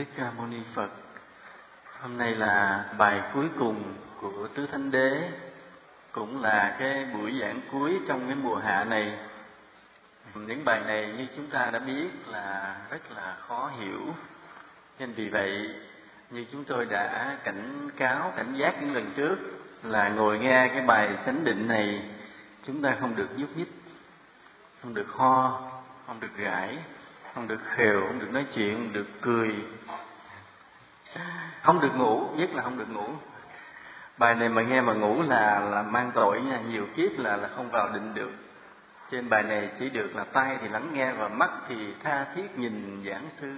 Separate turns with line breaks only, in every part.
thích ca mâu ni phật. Hôm nay là bài cuối cùng của tứ thánh đế, cũng là cái buổi giảng cuối trong cái mùa hạ này. Những bài này như chúng ta đã biết là rất là khó hiểu. Nên vì vậy, như chúng tôi đã cảnh cáo, cảnh giác những lần trước, là ngồi nghe cái bài chánh định này, chúng ta không được nhúc nhích, không được ho, không được gãi, không được khều, không được nói chuyện, không được cười không được ngủ nhất là không được ngủ. Bài này mà nghe mà ngủ là là mang tội nha. Nhiều kiếp là là không vào định được. Trên bài này chỉ được là tay thì lắng nghe và mắt thì tha thiết nhìn giảng sư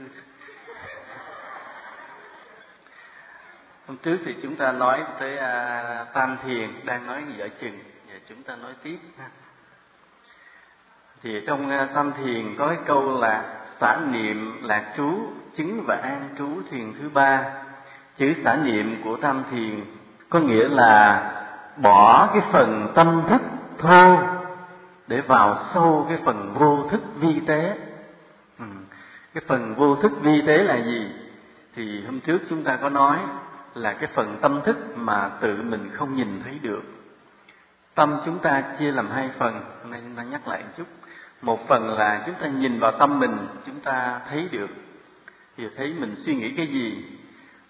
hôm trước thì chúng ta nói tới à, tam thiền đang nói vợ chừng. Và chúng ta nói tiếp ha. Thì trong à, tam thiền có cái câu là xả niệm lạc trú chứng và an trú thiền thứ ba chữ xả niệm của tam thiền có nghĩa là bỏ cái phần tâm thức thô để vào sâu cái phần vô thức vi tế. Ừ. cái phần vô thức vi tế là gì? Thì hôm trước chúng ta có nói là cái phần tâm thức mà tự mình không nhìn thấy được. Tâm chúng ta chia làm hai phần, hôm nay chúng ta nhắc lại một chút. Một phần là chúng ta nhìn vào tâm mình, chúng ta thấy được. Thì thấy mình suy nghĩ cái gì?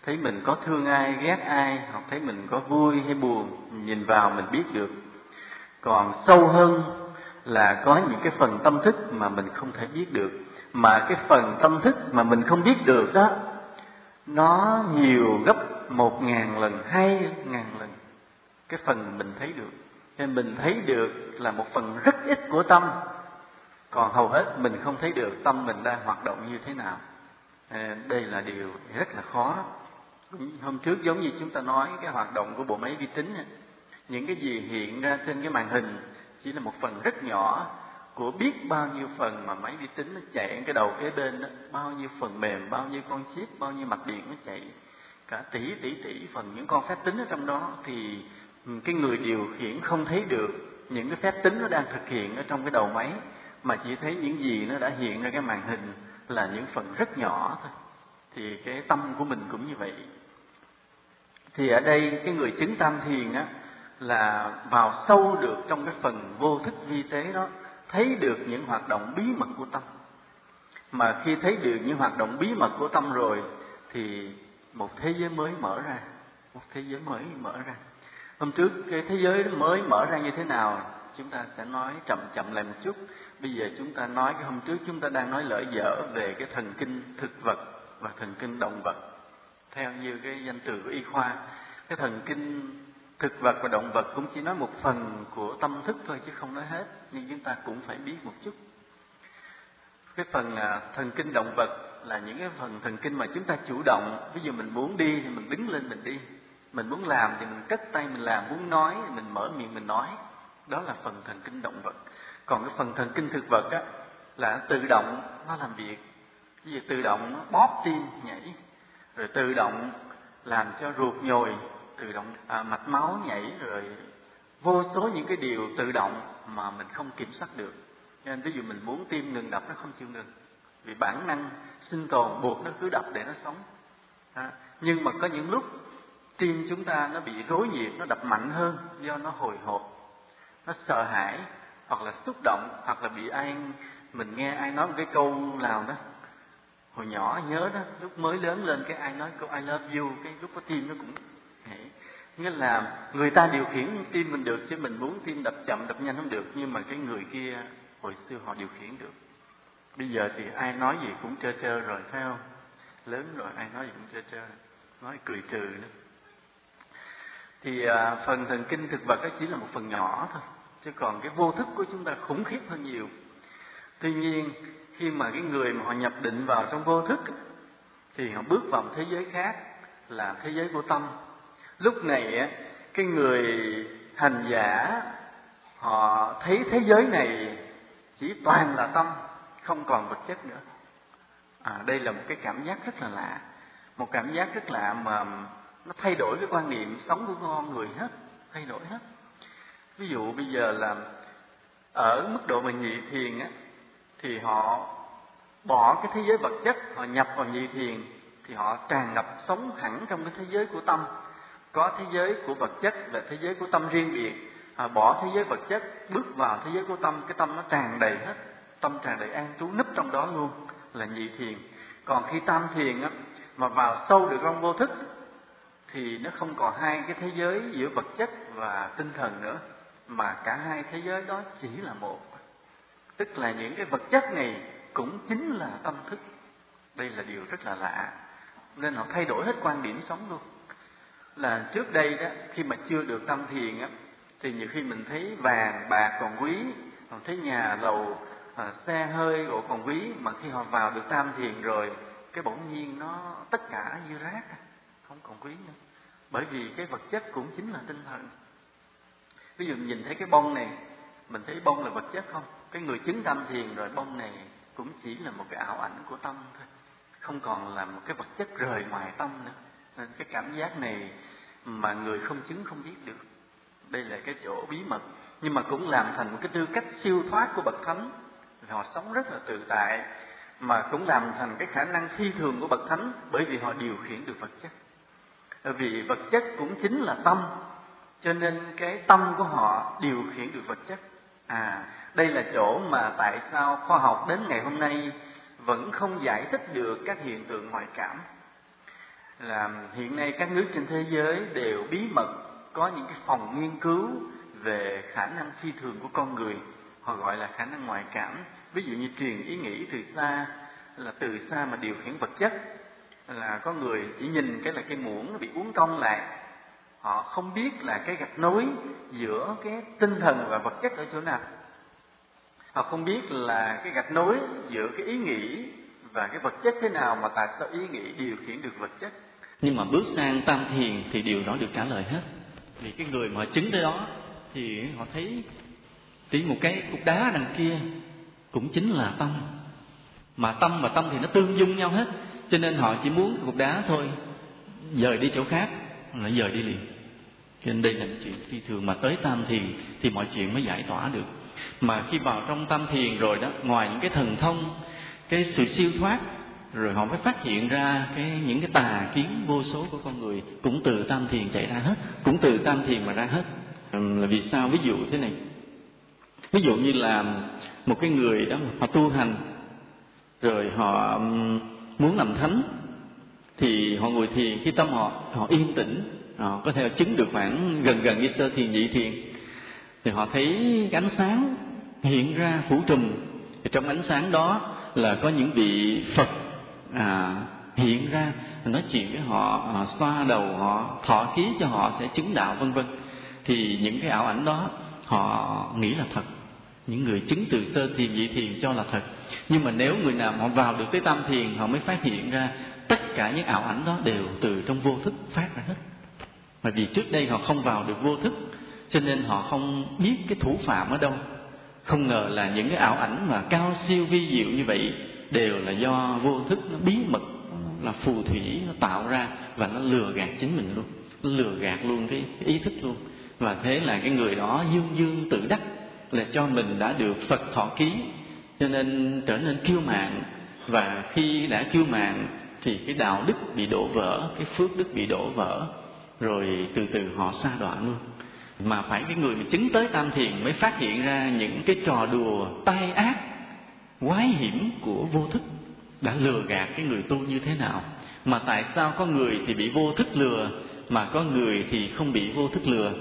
Thấy mình có thương ai, ghét ai, hoặc thấy mình có vui hay buồn nhìn vào mình biết được. Còn sâu hơn là có những cái phần tâm thức mà mình không thể biết được. Mà cái phần tâm thức mà mình không biết được đó, nó nhiều gấp một ngàn lần, hai ngàn lần cái phần mình thấy được. Nên mình thấy được là một phần rất ít của tâm. Còn hầu hết mình không thấy được tâm mình đang hoạt động như thế nào. Đây là điều rất là khó hôm trước giống như chúng ta nói cái hoạt động của bộ máy vi tính những cái gì hiện ra trên cái màn hình chỉ là một phần rất nhỏ của biết bao nhiêu phần mà máy vi tính nó chạy cái đầu kế bên đó, bao nhiêu phần mềm bao nhiêu con chip bao nhiêu mạch điện nó chạy cả tỷ tỷ tỷ phần những con phép tính ở trong đó thì ừ, cái người điều khiển không thấy được những cái phép tính nó đang thực hiện ở trong cái đầu máy mà chỉ thấy những gì nó đã hiện ra cái màn hình là những phần rất nhỏ thôi. Thì cái tâm của mình cũng như vậy thì ở đây cái người chứng tam thiền á, là vào sâu được trong cái phần vô thức vi tế đó, thấy được những hoạt động bí mật của tâm. Mà khi thấy được những hoạt động bí mật của tâm rồi, thì một thế giới mới mở ra, một thế giới mới mở ra. Hôm trước cái thế giới mới mở ra như thế nào, chúng ta sẽ nói chậm chậm lại một chút. Bây giờ chúng ta nói cái hôm trước chúng ta đang nói lỡ dở về cái thần kinh thực vật và thần kinh động vật theo như cái danh từ của y khoa. Cái thần kinh thực vật và động vật cũng chỉ nói một phần của tâm thức thôi chứ không nói hết, nhưng chúng ta cũng phải biết một chút. Cái phần à, thần kinh động vật là những cái phần thần kinh mà chúng ta chủ động, ví dụ mình muốn đi thì mình đứng lên mình đi, mình muốn làm thì mình cất tay mình làm, muốn nói thì mình mở miệng mình nói. Đó là phần thần kinh động vật. Còn cái phần thần kinh thực vật á, là tự động nó làm việc. Ví dụ tự động nó bóp tim, nhảy rồi tự động làm cho ruột nhồi tự động à, mạch máu nhảy rồi vô số những cái điều tự động mà mình không kiểm soát được. Nên ví dụ mình muốn tim ngừng đập nó không chịu ngừng. Vì bản năng sinh tồn buộc nó cứ đập để nó sống. À, nhưng mà có những lúc tim chúng ta nó bị rối nhịp nó đập mạnh hơn do nó hồi hộp nó sợ hãi hoặc là xúc động hoặc là bị ai mình nghe ai nói một cái câu nào đó hồi nhỏ nhớ đó lúc mới lớn lên cái ai nói câu I love you cái lúc có tim nó cũng nhảy nghĩa là người ta điều khiển tim mình được chứ mình muốn tim đập chậm đập nhanh không được. Nhưng mà cái người kia hồi xưa họ điều khiển được. Bây giờ thì ai nói gì cũng trơ trơ rồi phải không? Lớn rồi ai nói gì cũng trơ trơ nói cười trừ nữa. Thì à, phần thần kinh thực vật đó chỉ là một phần nhỏ thôi chứ còn cái vô thức của chúng ta khủng khiếp hơn nhiều. Tuy nhiên khi mà cái người mà họ nhập định vào trong vô thức thì họ bước vào một thế giới khác là thế giới của tâm. Lúc này cái người hành giả họ thấy thế giới này chỉ toàn là tâm không còn vật chất nữa. À, đây là một cái cảm giác rất là lạ. Một cảm giác rất lạ mà nó thay đổi cái quan niệm sống của con người hết thay đổi hết. Ví dụ bây giờ là ở mức độ mà nhị thiền á thì họ bỏ cái thế giới vật chất họ nhập vào nhị thiền thì họ tràn ngập sống hẳn trong cái thế giới của tâm. Có thế giới của vật chất và thế giới của tâm riêng biệt. À, bỏ thế giới vật chất bước vào thế giới của tâm cái tâm nó tràn đầy hết. Tâm tràn đầy an trú nấp trong đó luôn là nhị thiền. Còn khi tam thiền á mà vào sâu được trong vô thức thì nó không còn hai cái thế giới giữa vật chất và tinh thần nữa mà cả hai thế giới đó chỉ là một tức là những cái vật chất này cũng chính là tâm thức. Đây là điều rất là lạ nên họ thay đổi hết quan điểm sống luôn. Là trước đây đó khi mà chưa được tâm thiền á thì nhiều khi mình thấy vàng bạc còn quý còn thấy nhà lầu à, xe hơi gỗ còn quý mà khi họ vào được tam thiền rồi cái bỗng nhiên nó tất cả như rác à, không còn quý nữa. Bởi vì cái vật chất cũng chính là tinh thần. Ví dụ nhìn thấy cái bông này mình thấy bông là vật chất không? Cái người chứng tâm thiền rồi bông này cũng chỉ là một cái ảo ảnh của tâm thôi, không còn là một cái vật chất rời ngoài tâm nữa. Nên cái cảm giác này mà người không chứng không biết được, đây là cái chỗ bí mật, nhưng mà cũng làm thành một cái tư cách siêu thoát của bậc thánh. Họ sống rất là tự tại, mà cũng làm thành cái khả năng phi thường của bậc thánh, bởi vì họ điều khiển được vật chất. Vì vật chất cũng chính là tâm, cho nên cái tâm của họ điều khiển được vật chất à đây là chỗ mà tại sao khoa học đến ngày hôm nay vẫn không giải thích được các hiện tượng ngoại cảm. Là hiện nay các nước trên thế giới đều bí mật có những cái phòng nghiên cứu về khả năng phi thường của con người, họ gọi là khả năng ngoại cảm. Ví dụ như truyền ý nghĩ từ xa, là từ xa mà điều khiển vật chất, là có người chỉ nhìn cái là cái muỗng nó bị uốn cong lại họ không biết là cái gạch nối giữa cái tinh thần và vật chất ở chỗ nào. Họ không biết là cái gạch nối giữa cái ý nghĩ và cái vật chất thế nào mà tại sao ý nghĩ điều khiển được vật chất.
Nhưng mà bước sang tam thiền thì điều đó được trả lời hết. Vì cái người mà chứng tới đó thì họ thấy tí một cái cục đá đằng kia cũng chính là tâm. Mà tâm và tâm thì nó tương dung nhau hết. Cho nên họ chỉ muốn cục đá thôi, dời đi chỗ khác là giờ đi liền. Cho nên đây là chuyện phi thường mà tới tam thiền thì mọi chuyện mới giải tỏa được. Mà khi vào trong tam thiền rồi đó, ngoài những cái thần thông, cái sự siêu thoát, rồi họ mới phát hiện ra cái những cái tà kiến vô số của con người cũng từ tam thiền chạy ra hết, cũng từ tam thiền mà ra hết. Là vì sao? Ví dụ thế này. Ví dụ như là một cái người đó, họ tu hành, rồi họ muốn làm thánh thì họ ngồi thiền khi tâm họ họ yên tĩnh họ có thể chứng được khoảng gần gần như sơ thiền nhị thiền. Thì họ thấy cái ánh sáng hiện ra phủ trùm. Thì trong ánh sáng đó là có những vị phật à, hiện ra nói chuyện với họ à, xoa đầu họ thọ khí cho họ sẽ chứng đạo vân vân. Thì những cái ảo ảnh đó họ nghĩ là thật. Những người chứng từ sơ thiền nhị thiền cho là thật. Nhưng mà nếu người nào họ vào được tới tam thiền họ mới phát hiện ra tất cả những ảo ảnh đó đều từ trong vô thức phát ra hết. Mà vì trước đây họ không vào được vô thức cho nên họ không biết cái thủ phạm ở đâu. Không ngờ là những cái ảo ảnh mà cao siêu vi diệu như vậy đều là do vô thức nó bí mật là phù thủy nó tạo ra và nó lừa gạt chính mình luôn. Nó lừa gạt luôn cái, ý thức luôn. Và thế là cái người đó dương dương tự đắc là cho mình đã được phật thọ ký cho nên trở nên kiêu mạn. Và khi đã kiêu mạn thì cái đạo đức bị đổ vỡ, cái phước đức bị đổ vỡ, rồi từ từ họ xa đoạn luôn. Mà phải cái người mà chứng tới tam thiền mới phát hiện ra những cái trò đùa tai ác, quái hiểm của vô thức đã lừa gạt cái người tu như thế nào. Mà tại sao có người thì bị vô thức lừa, mà có người thì không bị vô thức lừa?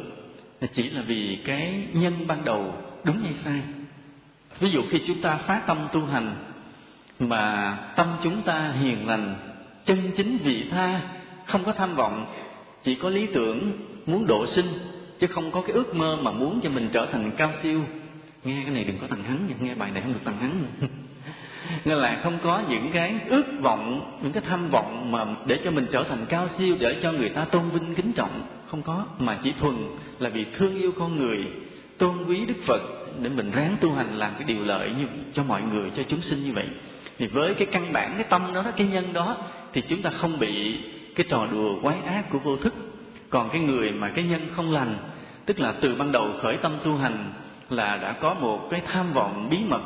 Chỉ là vì cái nhân ban đầu đúng hay sai. Ví dụ khi chúng ta phát tâm tu hành, mà tâm chúng ta hiền lành chân chính vị tha, không có tham vọng, chỉ có lý tưởng muốn độ sinh, chứ không có cái ước mơ mà muốn cho mình trở thành cao siêu. Nghe cái này đừng có thằng hắn nha, nghe bài này không được thằng hắn nên là không có những cái ước vọng, những cái tham vọng mà để cho mình trở thành cao siêu, để cho người ta tôn vinh, kính trọng. Không có, mà chỉ thuần là vì thương yêu con người, tôn quý đức phật, để mình ráng tu hành làm cái điều lợi như, cho mọi người, cho chúng sinh như vậy. Thì với cái căn bản, cái tâm đó, cái nhân đó thì chúng ta không bị cái trò đùa quái ác của vô thức. Còn cái người mà cái nhân không lành, tức là từ ban đầu khởi tâm tu hành là đã có một cái tham vọng bí mật,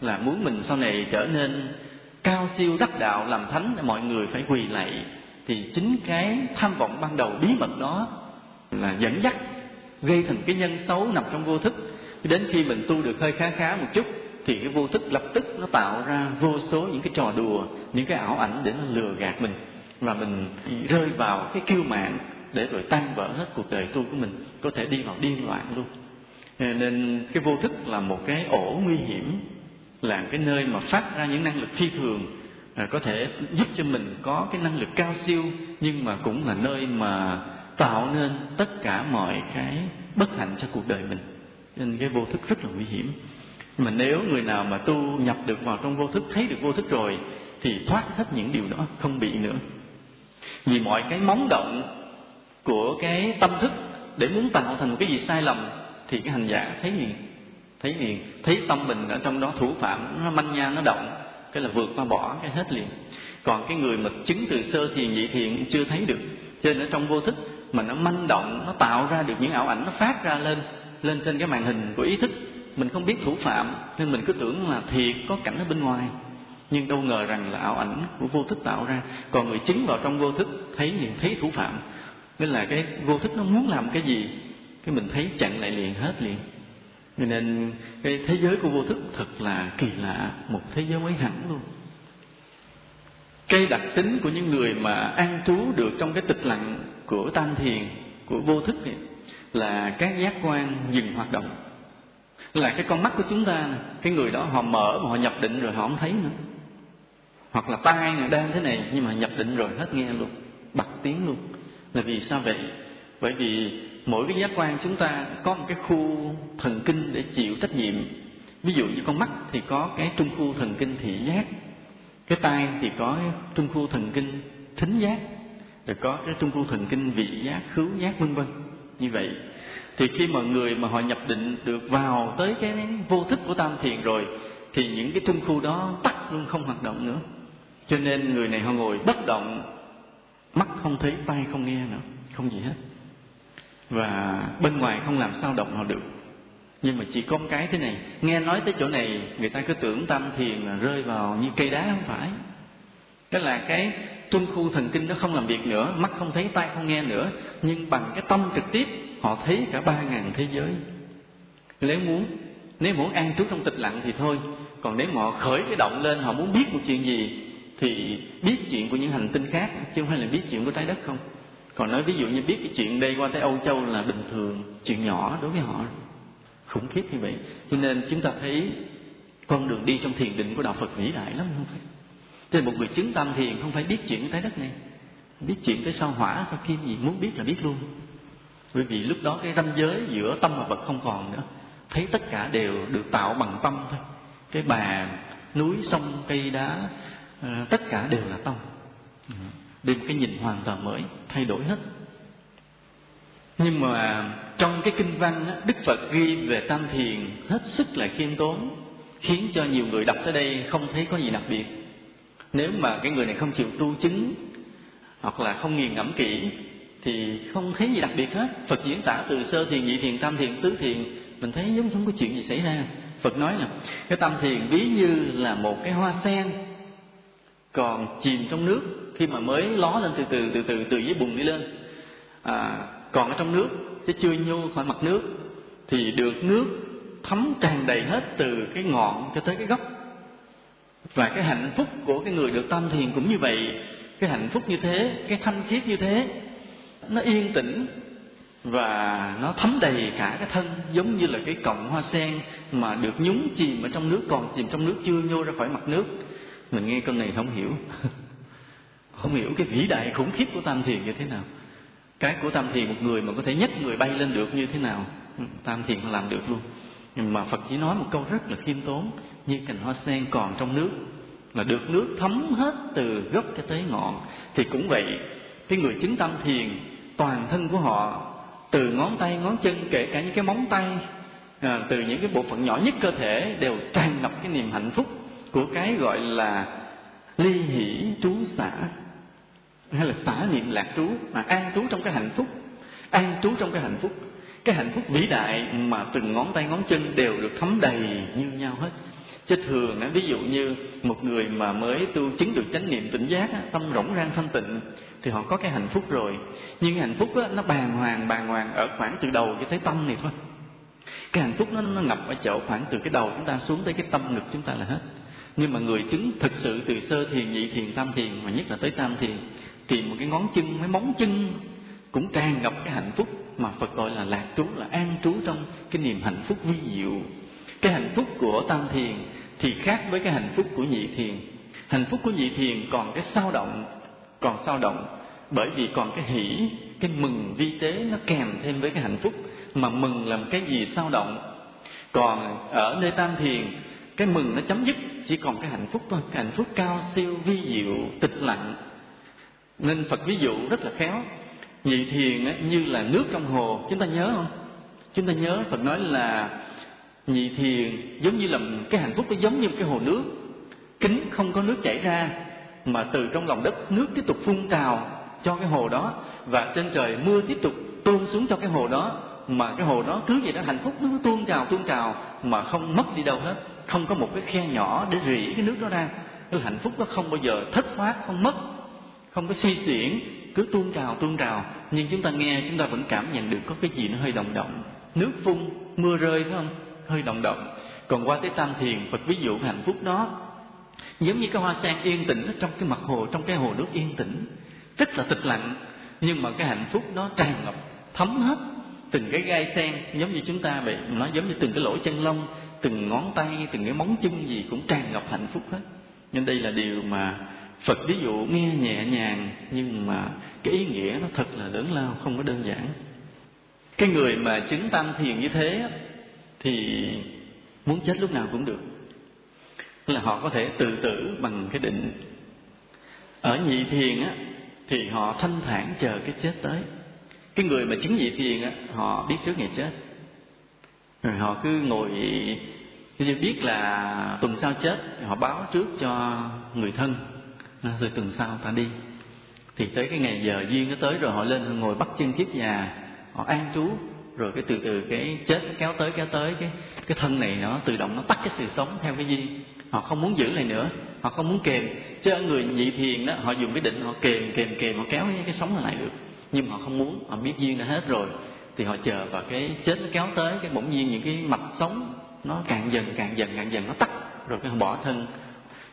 là muốn mình sau này trở nên cao siêu đắc đạo làm thánh, mọi người phải quỳ lạy thì chính cái tham vọng ban đầu bí mật đó là dẫn dắt, gây thành cái nhân xấu nằm trong vô thức. Đến khi mình tu được hơi khá khá một chút thì cái vô thức lập tức nó tạo ra vô số những cái trò đùa, những cái ảo ảnh để nó lừa gạt mình. Và mình rơi vào cái kiêu mạng để rồi tan vỡ hết cuộc đời tu của mình, có thể đi vào điên loạn luôn. Ờ, nên cái vô thức là một cái ổ nguy hiểm, là cái nơi mà phát ra những năng lực phi thường ờ, có thể giúp cho mình có cái năng lực cao siêu, nhưng mà cũng là nơi mà tạo nên tất cả mọi cái bất hạnh cho cuộc đời mình. Nên cái vô thức rất là nguy hiểm mà nếu người nào mà tu nhập được vào trong vô thức, thấy được vô thức rồi, thì thoát hết những điều đó, không bị nữa. Vì mọi cái móng động của cái tâm thức để muốn tạo thành một cái gì sai lầm, thì cái hành giả thấy liền thấy liền, thấy tâm mình ở trong đó thủ phạm, nó manh nha, nó động, cái là vượt qua bỏ cái hết liền. Còn cái người mà chứng từ sơ thiền, nhị thiền chưa thấy được, cho nên ở trong vô thức mà nó manh động, nó tạo ra được những ảo ảnh, nó phát ra lên lên trên cái màn hình của ý thức mình không biết thủ phạm nên mình cứ tưởng là thiệt có cảnh ở bên ngoài. Nhưng đâu ngờ rằng là ảo ảnh của vô thức tạo ra còn người chứng vào trong vô thức thấy liền thấy thủ phạm. Nên là cái vô thức nó muốn làm cái gì cái mình thấy chặn lại liền hết liền. Nên cái thế giới của vô thức thật là kỳ lạ một thế giới mới hẳn luôn. Cái đặc tính của những người mà an trú được trong cái tịch lặng của tam thiền của vô thức này, là các giác quan dừng hoạt động là cái con mắt của chúng ta cái người đó họ mở mà họ nhập định rồi họ không thấy nữa. Hoặc là tai này đang thế này nhưng mà nhập định rồi hết nghe luôn, bật tiếng luôn. Là vì sao vậy? Bởi vì mỗi cái giác quan chúng ta có một cái khu thần kinh để chịu trách nhiệm. Ví dụ như con mắt thì có cái trung khu thần kinh thị giác, cái tai thì có cái trung khu thần kinh thính giác, rồi có cái trung khu thần kinh vị giác, khứu giác, vân vân. Như vậy thì khi mà người mà họ nhập định được vào tới cái vô thức của tam thiền rồi, thì những cái trung khu đó tắt luôn không hoạt động nữa. Cho nên người này họ ngồi bất động, mắt không thấy tay không nghe nữa, không gì hết. Và bên ngoài không làm sao động họ được. Nhưng mà chỉ có một cái thế này, nghe nói tới chỗ này, người ta cứ tưởng tam thiền là rơi vào như cây đá không phải. Đó là cái trung khu thần kinh nó không làm việc nữa, mắt không thấy tay không nghe nữa. Nhưng bằng cái tâm trực tiếp họ thấy cả ba ngàn thế giới. Nếu muốn nếu muốn an trú trong tịch lặng thì thôi. Còn nếu họ khởi cái động lên, họ muốn biết một chuyện gì, thì biết chuyện của những hành tinh khác, chứ không phải là biết chuyện của trái đất không. Còn nói ví dụ như biết cái chuyện đây qua tới âu châu là bình thường, chuyện nhỏ đối với họ, khủng khiếp như vậy. Cho nên chúng ta thấy con đường đi trong thiền định của đạo phật vĩ đại lắm, không phải. Cho nên một người chứng tâm thiền không phải biết chuyện trái đất này. Biết chuyện tới sao hỏa, sao kim gì, muốn biết là biết luôn bởi vì lúc đó cái ranh giới giữa tâm và vật không còn nữa. Thấy tất cả đều được tạo bằng tâm thôi. Cái bàn, núi, sông, cây đá ờ, tất cả đều là tâm. Đi cái nhìn hoàn toàn mới, thay đổi hết. Nhưng mà trong cái kinh văn đức phật ghi về tam thiền, hết sức là khiêm tốn, khiến cho nhiều người đọc tới đây không thấy có gì đặc biệt. Nếu mà cái người này không chịu tu chứng hoặc là không nghiền ngẫm kỹ thì không thấy gì đặc biệt hết. Phật diễn tả từ sơ thiền nhị thiền tam thiền tứ thiền. Mình thấy giống không có chuyện gì xảy ra. Phật nói là cái tam thiền ví như là một cái hoa sen còn chìm trong nước. Khi mà mới ló lên từ từ từ từ từ dưới bùn đi lên. À, còn ở trong nước chứ chưa nhô khỏi mặt nước thì được nước thấm tràn đầy hết từ cái ngọn cho tới cái gốc. Và cái hạnh phúc của cái người được tam thiền cũng như vậy cái hạnh phúc như thế cái thanh khiết như thế nó yên tĩnh và nó thấm đầy cả cái thân, giống như là cái cọng hoa sen mà được nhúng chìm ở trong nước, còn chìm trong nước chưa nhô ra khỏi mặt nước. Mình nghe câu này không hiểu. Không hiểu cái vĩ đại khủng khiếp của tam thiền như thế nào. Cái của tam thiền một người mà có thể nhấc người bay lên được như thế nào ừ, tam thiền làm được luôn. Nhưng mà phật chỉ nói một câu rất là khiêm tốn, như cành hoa sen còn trong nước, là được nước thấm hết từ gốc cho tới ngọn. Thì cũng vậy cái người chứng tâm thiền toàn thân của họ từ ngón tay ngón chân kể cả những cái móng tay à, từ những cái bộ phận nhỏ nhất cơ thể đều tràn ngập cái niềm hạnh phúc của cái gọi là ly hỷ trú xả hay là xả niệm lạc trú mà an trú trong cái hạnh phúc an trú trong cái hạnh phúc. Cái hạnh phúc vĩ đại mà từng ngón tay ngón chân đều được thấm đầy như nhau hết chứ thường ví dụ như một người mà mới tu chứng được chánh niệm tỉnh giác tâm rỗng rang thanh tịnh thì họ có cái hạnh phúc rồi. Nhưng hạnh phúc đó, nó bàng hoàng bàng hoàng ở khoảng từ đầu cho tới tâm này thôi. Cái hạnh phúc nó nó ngập ở chỗ khoảng từ cái đầu chúng ta xuống tới cái tâm ngực chúng ta là hết. Nhưng mà người chứng thực sự từ sơ thiền nhị thiền tam thiền mà nhất là tới tam thiền thì một cái ngón chân mấy móng chân cũng tràn ngập cái hạnh phúc mà Phật gọi là lạc trú là an trú trong cái niềm hạnh phúc vi diệu cái hạnh phúc của tam thiền thì khác với cái hạnh phúc của nhị thiền. Hạnh phúc của nhị thiền còn cái sao động, còn sao động. Bởi vì còn cái hỷ, cái mừng vi tế nó kèm thêm với cái hạnh phúc, mà mừng làm cái gì sao động. Còn ở nơi tam thiền, cái mừng nó chấm dứt, chỉ còn cái hạnh phúc thôi. Cái hạnh phúc cao, siêu, vi diệu, tịch lặng. Nên phật ví dụ rất là khéo. Nhị thiền như là nước trong hồ. Chúng ta nhớ không? Chúng ta nhớ phật nói là nhị thiền giống như là cái hạnh phúc nó giống như một cái hồ nước. Kính không có nước chảy ra, mà từ trong lòng đất nước tiếp tục phun trào cho cái hồ đó. Và trên trời mưa tiếp tục tuôn xuống cho cái hồ đó, mà cái hồ đó cứ vậy đó hạnh phúc nó tuôn trào tuôn trào, mà không mất đi đâu hết. Không có một cái khe nhỏ để rỉ cái nước đó ra. Cái hạnh phúc nó không bao giờ thất thoát, không mất, không có suy xiển cứ tuôn trào tuôn trào. Nhưng chúng ta nghe, chúng ta vẫn cảm nhận được có cái gì nó hơi động động. Nước phun, mưa rơi, phải không? Hơi động động còn qua tới tam thiền, phật ví dụ hạnh phúc đó. Giống như cái hoa sen yên tĩnh trong cái mặt hồ, trong cái hồ nước yên tĩnh. Rất là tịch lặng, nhưng mà cái hạnh phúc nó tràn ngập, thấm hết từng cái gai sen. Giống như chúng ta vậy nó giống như từng cái lỗ chân lông, từng ngón tay, từng cái móng chân gì cũng tràn ngập hạnh phúc hết. Nên đây là điều mà phật ví dụ nghe nhẹ nhàng, nhưng mà cái ý nghĩa nó thật là lớn lao, không có đơn giản. Cái người mà chứng tam thiền như thế thì muốn chết lúc nào cũng được. Là họ có thể tự tử bằng cái định. Ở nhị thiền á, thì họ thanh thản chờ cái chết tới. Cái người mà chứng nhị thiền á, họ biết trước ngày chết. Rồi họ cứ ngồi như biết là tuần sau chết, họ báo trước cho người thân. Rồi tuần sau ta đi. Thì tới cái ngày giờ duyên nó tới rồi, họ lên họ ngồi bắt chân kiếp già họ an trú rồi cái từ từ cái chết nó kéo tới kéo tới, cái cái thân này nó tự động nó tắt cái sự sống theo cái duyên. Họ không muốn giữ lại nữa, họ không muốn kềm. Chứ ở người nhị thiền đó, họ dùng cái định họ kềm kềm kềm, họ kéo cái sống lại được. Nhưng mà họ không muốn, họ biết duyên đã hết rồi, thì họ chờ và cái chết nó kéo tới, cái bỗng nhiên những cái mạch sống nó càng dần càng dần càng dần nó tắt. Rồi cái họ bỏ thân,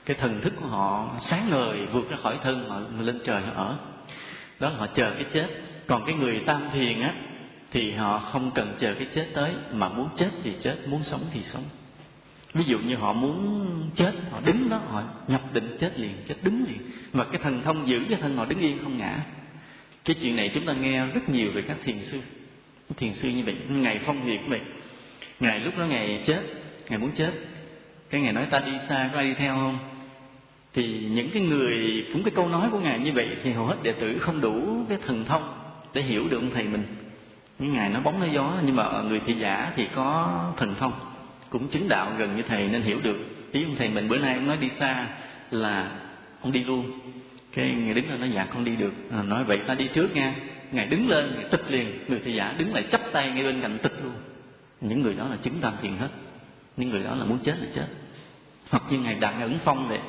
cái thần thức của họ sáng ngời vượt ra khỏi thân, họ lên trời, họ ở. Đó là họ chờ cái chết. Còn cái người tam thiền á thì họ không cần chờ cái chết tới, mà muốn chết thì chết, muốn sống thì sống. Ví dụ như họ muốn chết, họ đứng đó, họ nhập định chết liền, chết đứng liền. Mà cái thần thông giữ cái thân họ đứng yên không ngã. Cái chuyện này chúng ta nghe rất nhiều về các thiền sư. Thiền sư như vậy, ngày phong hiệp vậy. Ngày lúc đó ngày chết, ngày muốn chết. Cái ngày nói ta đi xa, có ai đi theo không? Thì những cái người, cũng cái câu nói của ngài như vậy thì hầu hết đệ tử không đủ cái thần thông để hiểu được ông thầy mình những ngài nó bóng nó gió nhưng mà người thị giả thì có thần thông cũng chứng đạo gần như thầy nên hiểu được. Ý ông thầy mình bữa nay ông nói đi xa là ông đi luôn. Cái người đứng lên nói dạ con đi được. À, nói vậy ta đi trước nha. Ngài đứng lên ngài tịch liền. Người thị giả đứng lại chắp tay ngay bên cạnh tịch luôn. Những người đó là chứng tam thiền hết. Những người đó là muốn chết là chết. Hoặc như ngài đặng ẩn phong vậy.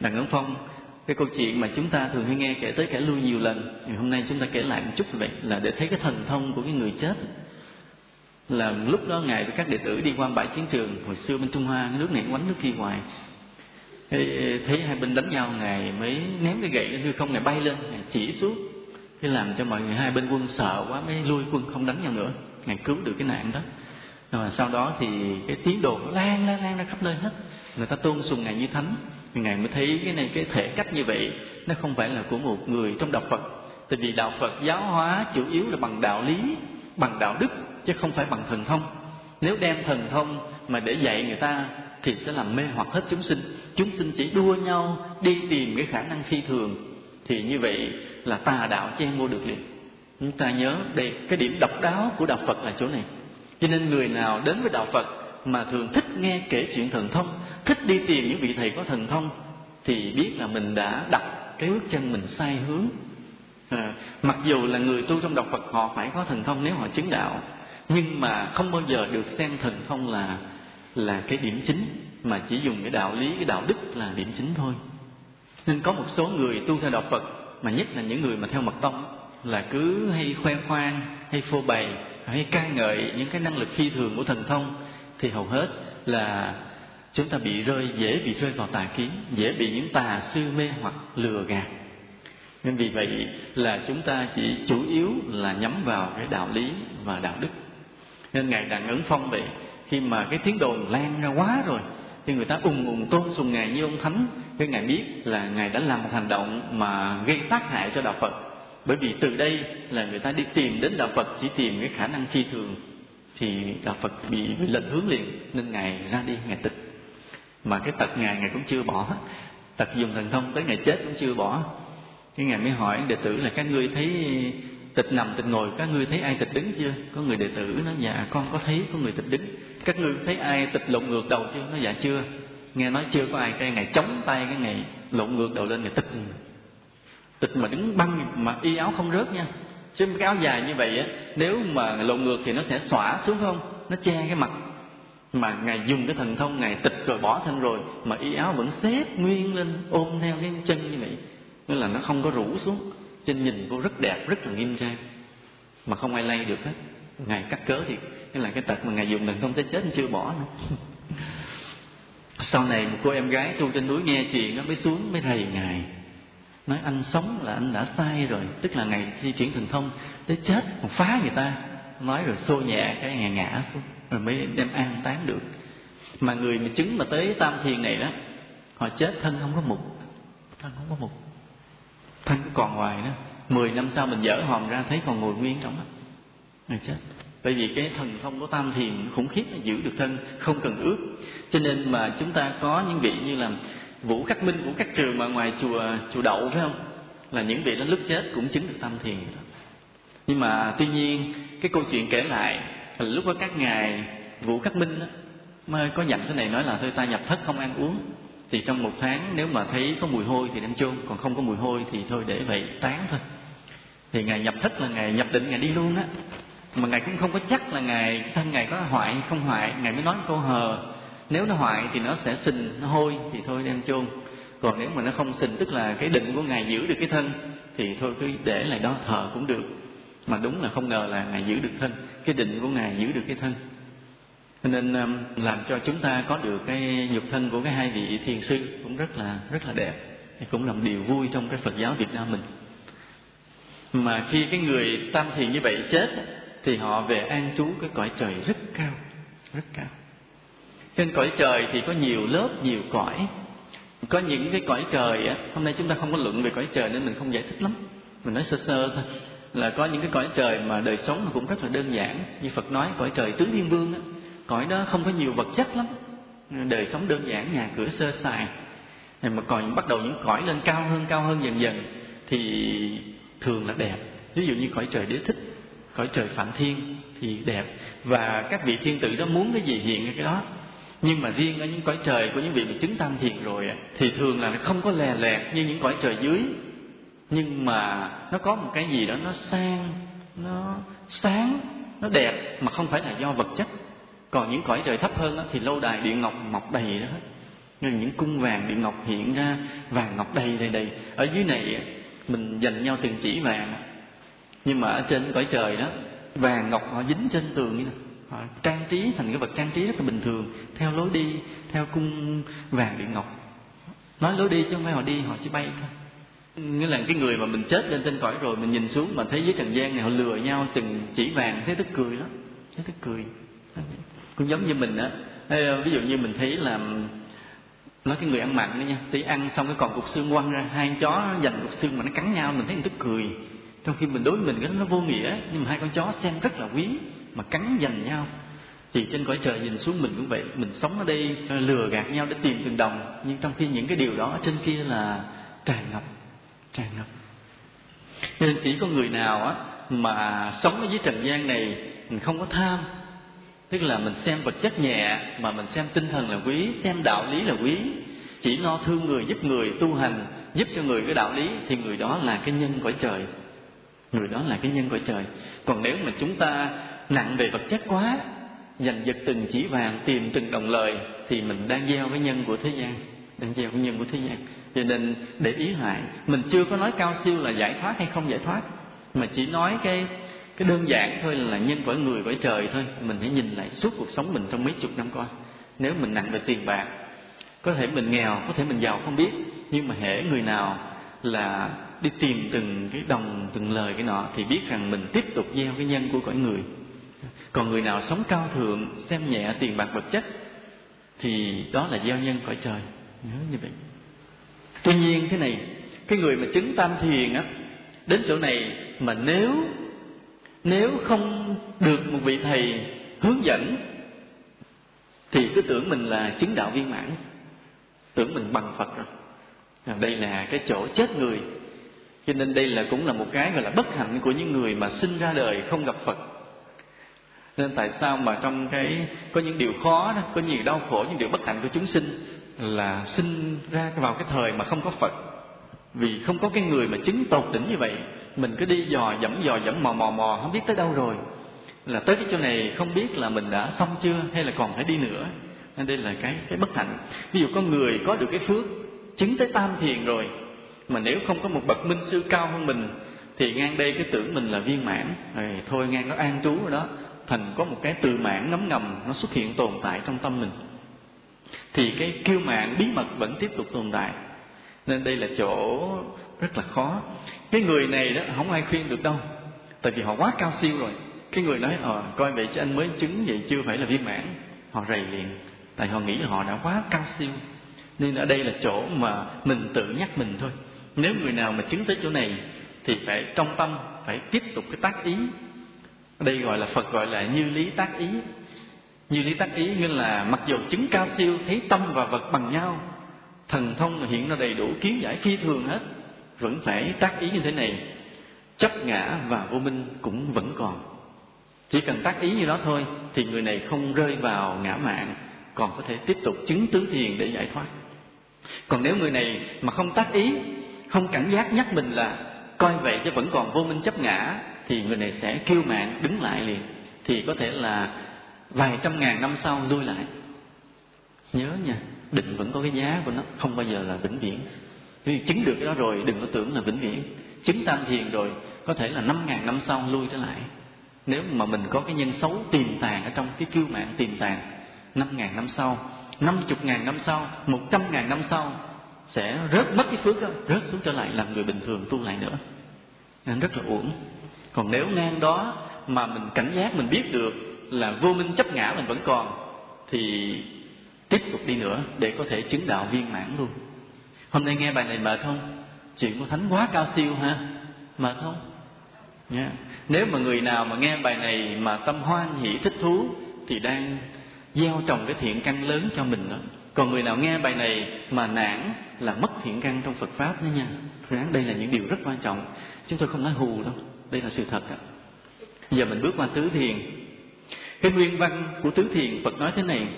Đặng ẩn phong cái câu chuyện mà chúng ta thường hay nghe kể tới kể lui nhiều lần ngày hôm nay chúng ta kể lại một chút vậy, là để thấy cái thần thông của cái người chết. Là lúc đó ngài với các đệ tử đi qua bãi chiến trường, hồi xưa bên trung hoa, cái nước này quánh nước kia ngoài thấy hai bên đánh nhau, ngài mới ném cái gậy hư không, ngài bay lên, ngài chỉ xuống. Cái làm cho mọi người, hai bên quân sợ quá mới lui quân, không đánh nhau nữa. Ngài cứu được cái nạn đó. Rồi sau đó thì cái tiếng đồn lan lan lan ra khắp nơi hết. Người ta tôn sùng ngài như thánh ngài mới thấy cái này, cái thể cách như vậy, nó không phải là của một người trong đạo phật. Tại vì đạo phật giáo hóa chủ yếu là bằng đạo lý, bằng đạo đức, chứ không phải bằng thần thông. Nếu đem thần thông mà để dạy người ta, thì sẽ làm mê hoặc hết chúng sinh. Chúng sinh chỉ đua nhau đi tìm cái khả năng phi thường, thì như vậy là tà đạo chen vô được liền. Chúng ta nhớ đây, cái điểm độc đáo của đạo phật là chỗ này. Cho nên người nào đến với đạo phật mà thường thích nghe kể chuyện thần thông thích đi tìm những vị thầy có thần thông thì biết là mình đã đặt cái bước chân mình sai hướng. À, mặc dù là người tu trong đạo phật họ phải có thần thông nếu họ chứng đạo nhưng mà không bao giờ được xem thần thông là là cái điểm chính mà chỉ dùng cái đạo lý cái đạo đức là điểm chính thôi. Nên có một số người tu theo đạo Phật mà nhất là những người mà theo mật tông là cứ hay khoe khoang hay phô bày hay ca ngợi những cái năng lực phi thường của thần thông thì hầu hết là chúng ta bị rơi, dễ bị rơi vào tà kiến, dễ bị những tà sư mê hoặc lừa gạt. Nên vì vậy là chúng ta chỉ chủ yếu là nhắm vào cái đạo lý và đạo đức. Nên ngài đặng ứng phong vậy khi mà cái tiếng đồn lan ra quá rồi, thì người ta ùng ùng tôn sùng ngài như ông thánh. Cái ngài biết là ngài đã làm một hành động mà gây tác hại cho đạo phật. Bởi vì từ đây là người ta đi tìm đến đạo phật, chỉ tìm cái khả năng phi thường thì đạo phật bị lệch hướng liền, nên ngài ra đi, ngài tịch. Mà cái tật ngài ngài cũng chưa bỏ. Tật dùng thần thông tới ngày chết cũng chưa bỏ. Cái ngài mới hỏi đệ tử là các ngươi thấy tịch nằm, tịch ngồi, các ngươi thấy ai tịch đứng chưa? Có người đệ tử nói dạ con có thấy có người tịch đứng. Các ngươi thấy ai tịch lộn ngược đầu chưa? Nó dạ chưa. Nghe nói chưa có ai, cái ngày chống tay, cái ngày lộn ngược đầu lên ngày tịch. Tịch mà đứng băng, mà y áo không rớt nha chứ cái áo dài như vậy á, nếu mà lộn ngược thì nó sẽ xõa xuống không? Nó che cái mặt. Mà ngài dùng cái thần thông, ngài tịch rồi bỏ thân rồi, mà y áo vẫn xếp nguyên lên, ôm theo cái chân như vậy. Nghĩa là nó không có rủ xuống. Trên nhìn cô rất đẹp, rất là nghiêm trang. Mà không ai lay được hết. Ngài cắt cớ thì nên là cái tật mà ngài dùng thần thông tới chết chưa bỏ nữa. Sau này một cô em gái tu trên núi nghe chuyện, nó mới xuống, mới thầy ngài nói anh sống là anh đã sai rồi tức là ngày thi triển thần thông tới chết còn phá người ta. Nói rồi xô nhẹ cái ngài ngã xuống rồi mới đem an táng được. Mà người mà chứng mà tới tam thiền này đó họ chết thân không có mục. Thân không có mục. Thân cứ còn ngoài đó mười năm sau mình dở hòm ra thấy còn ngồi nguyên trong đó. Người chết. Bởi vì cái thần thông của tam thiền khủng khiếp là giữ được thân không cần ước. Cho nên mà chúng ta có những vị như là vũ khắc minh vũ khắc trường mà ngoài chùa chùa đậu phải không? Là những vị đó lúc chết cũng chứng được tam thiền đó. nhưng mà tuy nhiên cái câu chuyện kể lại là lúc đó các ngài vũ khắc minh đó, mới có dặn thế này nói là thôi ta nhập thất không ăn uống thì trong một tháng nếu mà thấy có mùi hôi thì đem chôn còn không có mùi hôi thì thôi để vậy tán thôi. Thì ngài nhập thất là ngài nhập định ngài đi luôn á. Mà ngài cũng không có chắc là ngài thân ngài có hoại không hoại ngài mới nói câu hờ nếu nó hoại thì nó sẽ sình nó hôi thì thôi đem chôn. Còn nếu mà nó không sình tức là cái định của ngài giữ được cái thân, thì thôi cứ để lại đó thờ cũng được. Mà đúng là không ngờ là ngài giữ được thân, cái định của ngài giữ được cái thân. Nên um, làm cho chúng ta có được cái nhục thân của cái hai vị thiền sư cũng rất là rất là đẹp, thì cũng là một điều vui trong cái Phật giáo Việt Nam mình. Mà khi cái người tam thiền như vậy chết, thì họ về an trú cái cõi trời rất cao rất cao trên cõi trời thì có nhiều lớp, nhiều cõi. Có những cái cõi trời á, hôm nay chúng ta không có luận về cõi trời nên mình không giải thích lắm. Mình nói sơ sơ thôi. Là có những cái cõi trời mà đời sống cũng rất là đơn giản. Như Phật nói, cõi trời tứ thiên vương á. Cõi đó không có nhiều vật chất lắm. Đời sống đơn giản, nhà cửa sơ sài. Mà còn bắt đầu những cõi lên cao hơn cao hơn dần dần, thì thường là đẹp. Ví dụ như cõi trời đế thích, cõi trời phạm thiên thì đẹp. Và các vị thiên tử đó muốn cái gì hiện cái đó nhưng mà riêng ở những cõi trời của những vị mà chứng tam thiền rồi thì thường là nó không có lè lẹt như những cõi trời dưới. Nhưng mà nó có một cái gì đó nó sang nó sáng nó đẹp mà không phải là do vật chất. Còn những cõi trời thấp hơn đó, thì lâu đài điện ngọc mọc đầy đó. Nên những cung vàng điện ngọc hiện ra vàng ngọc đầy đầy đầy. Ở dưới này mình dành nhau từng chỉ vàng. Nhưng mà ở trên cõi trời đó vàng ngọc họ dính trên tường như này họ trang trí thành cái vật trang trí rất là bình thường, theo lối đi, theo cung vàng điện ngọc. Nói lối đi chứ không phải họ đi, họ chỉ bay thôi. Nghĩa là cái người mà mình chết lên trên cõi rồi, mình nhìn xuống mà thấy dưới trần gian này họ lừa nhau từng chỉ vàng, thấy tức cười đó thấy tức cười. Cũng giống như mình á. Ví dụ như mình thấy là, nói cái người ăn mặn đó nha tí ăn xong cái còn cục xương quăng ra, hai con chó dành cục xương mà nó cắn nhau, mình thấy mình tức cười. Trong khi mình đối với mình cái nó vô nghĩa, nhưng mà hai con chó xem rất là quý mà cắn giành nhau. Thì trên cõi trời nhìn xuống mình cũng vậy, mình sống ở đây ờ, lừa gạt nhau để tìm từng đồng. Nhưng trong khi những cái điều đó, trên kia là tràn ngập tràn ngập. Nên chỉ có người nào á, mà sống ở dưới trần gian này, mình không có tham. Tức là mình xem vật chất nhẹ, mà mình xem tinh thần là quý, xem đạo lý là quý. Chỉ lo thương người, giúp người tu hành, giúp cho người cái đạo lý, thì người đó là cái nhân cõi trời. Người đó là cái nhân cõi trời. Còn nếu mà chúng ta nặng về vật chất quá, giành giật từng chỉ vàng, tìm từng đồng lời, thì mình đang gieo cái nhân của thế gian, đang gieo cái nhân của thế gian. Cho nên để ý lại mình chưa có nói cao siêu là giải thoát hay không giải thoát, mà chỉ nói cái cái đơn giản thôi là nhân bởi người bởi trời thôi. Mình hãy nhìn lại suốt cuộc sống mình trong mấy chục năm qua. Nếu mình nặng về tiền bạc, có thể mình nghèo, có thể mình giàu không biết, nhưng mà hễ người nào là đi tìm từng cái đồng, từng lời cái nọ, thì biết rằng mình tiếp tục gieo cái nhân của cõi người còn người nào sống cao thượng, xem nhẹ tiền bạc vật chất, thì đó là gieo nhân cõi trời. Nhớ như vậy. Tuy nhiên thế này, cái người mà chứng tam thiền á, đến chỗ này mà nếu nếu không được một vị thầy hướng dẫn, thì cứ tưởng mình là chứng đạo viên mãn, tưởng mình bằng phật rồi. Đây là cái chỗ chết người. Cho nên đây là cũng là một cái gọi là bất hạnh của những người mà sinh ra đời không gặp phật nên tại sao mà trong cái, có những điều khó đó, có nhiều đau khổ, những điều bất hạnh của chúng sinh là sinh ra vào cái thời mà không có phật? Vì không có cái người mà chứng tột đỉnh như vậy, mình cứ đi dò dẫm dò dẫm, mò mò mò, không biết tới đâu rồi. Là tới cái chỗ này không biết là mình đã xong chưa, hay là còn phải đi nữa. Nên đây là cái cái bất hạnh. Ví dụ có người có được cái phước, chứng tới tam thiền rồi, mà nếu không có một bậc minh sư cao hơn mình, thì ngang đây cái tưởng mình là viên mãn. Rồi thôi, ngang nó an trú rồi đó thành có một cái từ mãn ngấm ngầm, nó xuất hiện tồn tại trong tâm mình. Thì cái kiêu mạng bí mật vẫn tiếp tục tồn tại. Nên đây là chỗ rất là khó. Cái người này đó, không ai khuyên được đâu. Tại vì họ quá cao siêu rồi. Cái người nói ờ coi vậy chứ anh mới chứng vậy chưa phải là viên mãn. Họ rầy liền. Tại họ nghĩ là họ đã quá cao siêu. Nên ở đây là chỗ mà mình tự nhắc mình thôi. Nếu người nào mà chứng tới chỗ này, thì phải trong tâm, phải tiếp tục cái tác ý đây gọi là phật gọi là như lý tác ý. Như lý tác ý nghĩa là mặc dù chứng cao siêu, thấy tâm và vật bằng nhau, thần thông hiện ra đầy đủ, kiến giải phi thường hết, vẫn phải tác ý như thế này. Chấp ngã và vô minh cũng vẫn còn. Chỉ cần tác ý như đó thôi, thì người này không rơi vào ngã mạng, còn có thể tiếp tục chứng tứ thiền để giải thoát. Còn nếu người này mà không tác ý, không cảnh giác nhắc mình là coi vậy chứ vẫn còn vô minh chấp ngã thì người này sẽ kêu mạng đứng lại liền, thì có thể là vài trăm ngàn năm sau lui lại. Nhớ nha, định vẫn có cái giá của nó, không bao giờ là vĩnh viễn. Vì chứng được cái đó rồi, đừng có tưởng là vĩnh viễn. Chứng tam thiền rồi, có thể là năm ngàn năm sau lui trở lại. Nếu mà mình có cái nhân xấu tiềm tàng ở trong cái kiêu mạng tiềm tàng, năm ngàn năm sau, năm chục ngàn năm sau, một trăm ngàn năm sau, sẽ rớt mất cái phước đó, rớt xuống trở lại làm người bình thường tu lại nữa. Nên rất là uổng còn nếu ngang đó mà mình cảnh giác, mình biết được là vô minh chấp ngã mình vẫn còn, thì tiếp tục đi nữa để có thể chứng đạo viên mãn luôn. Hôm nay nghe bài này mệt không? Chuyện của thánh quá cao siêu ha mệt không? Yeah. nếu mà người nào mà nghe bài này mà tâm hoan hỷ thích thú thì đang gieo trồng cái thiện căn lớn cho mình đó. Còn người nào nghe bài này mà nản là mất thiện căn trong Phật pháp đó nha. Ráng đây là những điều rất quan trọng. Chúng tôi không nói hù đâu đây là sự thật ạ. Giờ mình bước qua tứ thiền. Cái nguyên văn của tứ thiền Phật nói thế này,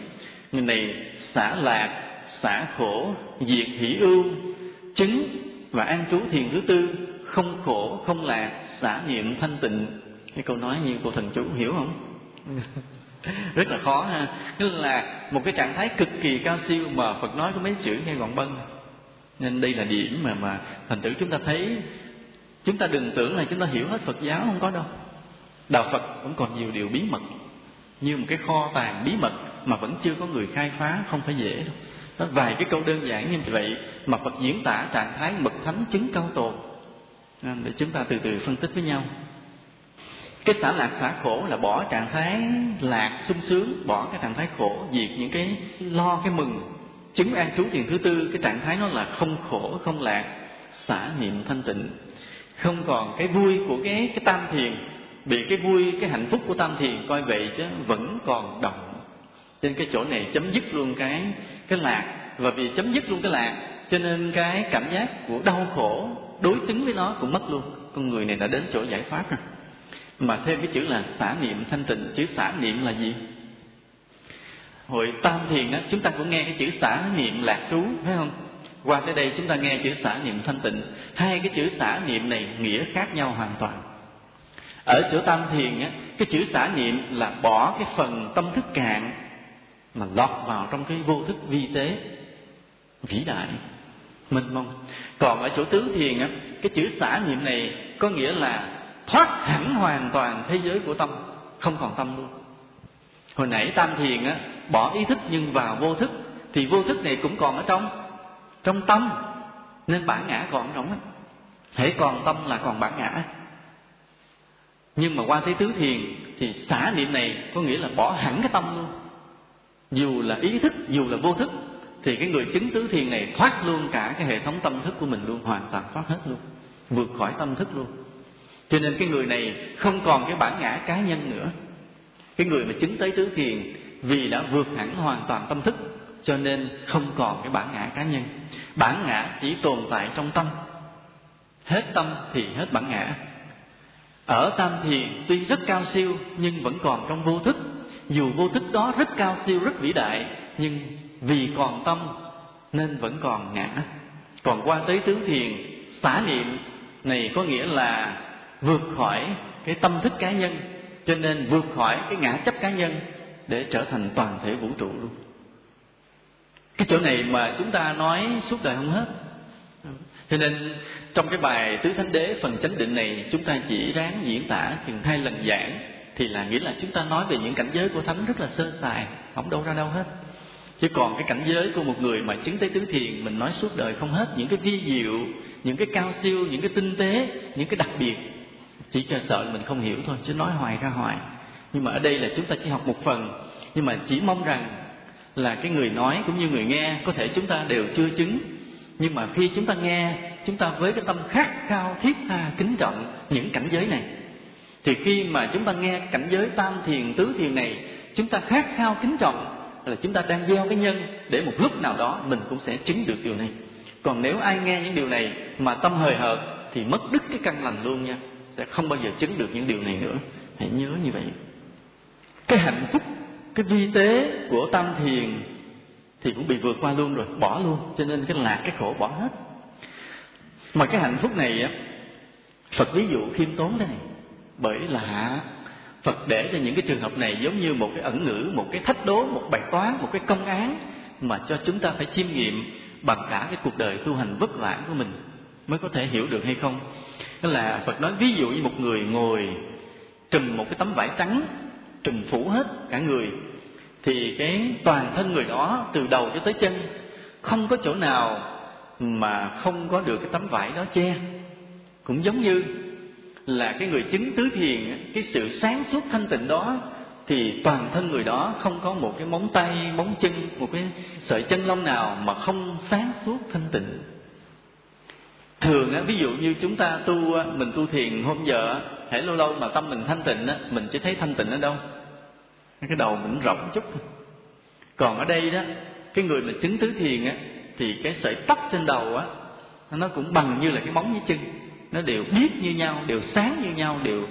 người này xả lạc, xả khổ, diệt hỷ ưu, chứng và an trú thiền thứ tư, không khổ, không lạc, xả niệm thanh tịnh. Cái câu nói như cô thần chú hiểu không? Rất là khó ha. Tức là một cái trạng thái cực kỳ cao siêu mà phật nói có mấy chữ nghe gọn bân nên đây là điểm mà mà thành tử chúng ta thấy chúng ta đừng tưởng là chúng ta hiểu hết phật giáo, không có đâu. Đạo phật vẫn còn nhiều điều bí mật, như một cái kho tàng bí mật mà vẫn chưa có người khai phá, không phải dễ đâu. Đó, vài cái câu đơn giản như vậy mà phật diễn tả trạng thái mật thánh chứng cao tồn. À, để chúng ta từ từ phân tích với nhau. Cái xả lạc xả khổ là bỏ trạng thái lạc sung sướng, bỏ cái trạng thái khổ, diệt những cái lo, cái mừng, chứng an trú thiền thứ tư. Cái trạng thái nó là không khổ, không lạc, xả niệm thanh tịnh không còn cái vui của cái cái tam thiền, bị cái vui, cái hạnh phúc của tam thiền coi vậy chứ vẫn còn động. Trên cái chỗ này chấm dứt luôn cái cái lạc. Và vì chấm dứt luôn cái lạc, cho nên cái cảm giác của đau khổ đối xứng với nó cũng mất luôn. Con người này đã đến chỗ giải thoát rồi. Mà thêm cái chữ là xả niệm thanh tịnh, chữ xả niệm là gì? Hội tam thiền á, chúng ta cũng nghe cái chữ xả niệm lạc trú, phải không? Qua tới đây chúng ta nghe chữ xả niệm thanh tịnh. Hai cái chữ xả niệm này nghĩa khác nhau hoàn toàn. Ở chỗ tam thiền á, cái chữ xả niệm là bỏ cái phần tâm thức cạn mà lọt vào trong cái vô thức vi tế. Vĩ đại, mênh mông. Còn ở chỗ tứ thiền á, cái chữ xả niệm này có nghĩa là thoát hẳn hoàn toàn thế giới của tâm, không còn tâm luôn. Hồi nãy tam thiền á, bỏ ý thức nhưng vào vô thức, thì vô thức này cũng còn ở trong trong tâm, nên bản ngã còn rỗng hễ còn tâm là còn bản ngã. Nhưng mà qua thế tứ thiền, thì xả niệm này có nghĩa là bỏ hẳn cái tâm luôn. Dù là ý thức, dù là vô thức, thì cái người chứng tứ thiền này thoát luôn cả cái hệ thống tâm thức của mình luôn, hoàn toàn thoát hết luôn, vượt khỏi tâm thức luôn. Cho nên cái người này không còn cái bản ngã cá nhân nữa. Cái người mà chứng tới tứ thiền vì đã vượt hẳn hoàn toàn tâm thức cho nên không còn cái bản ngã cá nhân. Bản ngã chỉ tồn tại trong tâm. Hết tâm thì hết bản ngã. Ở tam thiền tuy rất cao siêu nhưng vẫn còn trong vô thức. Dù vô thức đó rất cao siêu, rất vĩ đại, nhưng vì còn tâm nên vẫn còn ngã. Còn qua tới tứ thiền, xả niệm này có nghĩa là vượt khỏi cái tâm thức cá nhân, cho nên vượt khỏi cái ngã chấp cá nhân để trở thành toàn thể vũ trụ luôn cái chỗ này mà chúng ta nói suốt đời không hết. Cho nên trong cái bài tứ thánh đế phần chánh định này, chúng ta chỉ ráng diễn tả chừng hai lần giảng thì là nghĩa là chúng ta nói về những cảnh giới của thánh rất là sơ sài, không đâu ra đâu hết. Chứ còn cái cảnh giới của một người mà chứng tới tứ thiền, mình nói suốt đời không hết, những cái vi diệu, những cái cao siêu, những cái tinh tế, những cái đặc biệt, chỉ cho sợ mình không hiểu thôi, chứ nói hoài ra hoài. Nhưng mà ở đây là chúng ta chỉ học một phần, nhưng mà chỉ mong rằng là cái người nói cũng như người nghe, có thể chúng ta đều chưa chứng. Nhưng mà khi chúng ta nghe, chúng ta với cái tâm khát khao, thiết tha, kính trọng những cảnh giới này, thì khi mà chúng ta nghe cảnh giới tam thiền, tứ thiền này, chúng ta khát khao, kính trọng, là chúng ta đang gieo cái nhân để một lúc nào đó mình cũng sẽ chứng được điều này. Còn nếu ai nghe những điều này mà tâm hời hợt, thì mất đứt cái căn lành luôn nha, sẽ không bao giờ chứng được những điều này nữa. Hãy nhớ như vậy. Cái hạnh phúc cái vi tế của tam thiền thì cũng bị vượt qua luôn rồi, bỏ luôn. Cho nên cái lạc, cái khổ bỏ hết. Mà cái hạnh phúc này á, phật ví dụ khiêm tốn thế này. Bởi là phật để cho những cái trường hợp này giống như một cái ẩn ngữ, một cái thách đố, một bài toán, một cái công án mà cho chúng ta phải chiêm nghiệm bằng cả cái cuộc đời tu hành vất vả của mình mới có thể hiểu được hay không. Đó là phật nói ví dụ như một người ngồi trùm một cái tấm vải trắng trùm phủ hết cả người, thì cái toàn thân người đó từ đầu cho tới chân không có chỗ nào mà không có được cái tấm vải đó che. Cũng giống như là cái người chứng tứ thiền, cái sự sáng suốt thanh tịnh đó, thì toàn thân người đó không có một cái móng tay, móng chân, một cái sợi chân lông nào mà không sáng suốt thanh tịnh thường á, ví dụ như chúng ta tu mình tu thiền hôm giờ hãy lâu lâu mà tâm mình thanh tịnh á, mình chỉ thấy thanh tịnh ở đâu? Cái đầu mình rộng chút thôi. Còn ở đây đó, cái người mà chứng tứ thiền á, thì cái sợi tóc trên đầu á, nó cũng bằng như là cái móng với chân. Nó đều biết như nhau, đều sáng như nhau, đều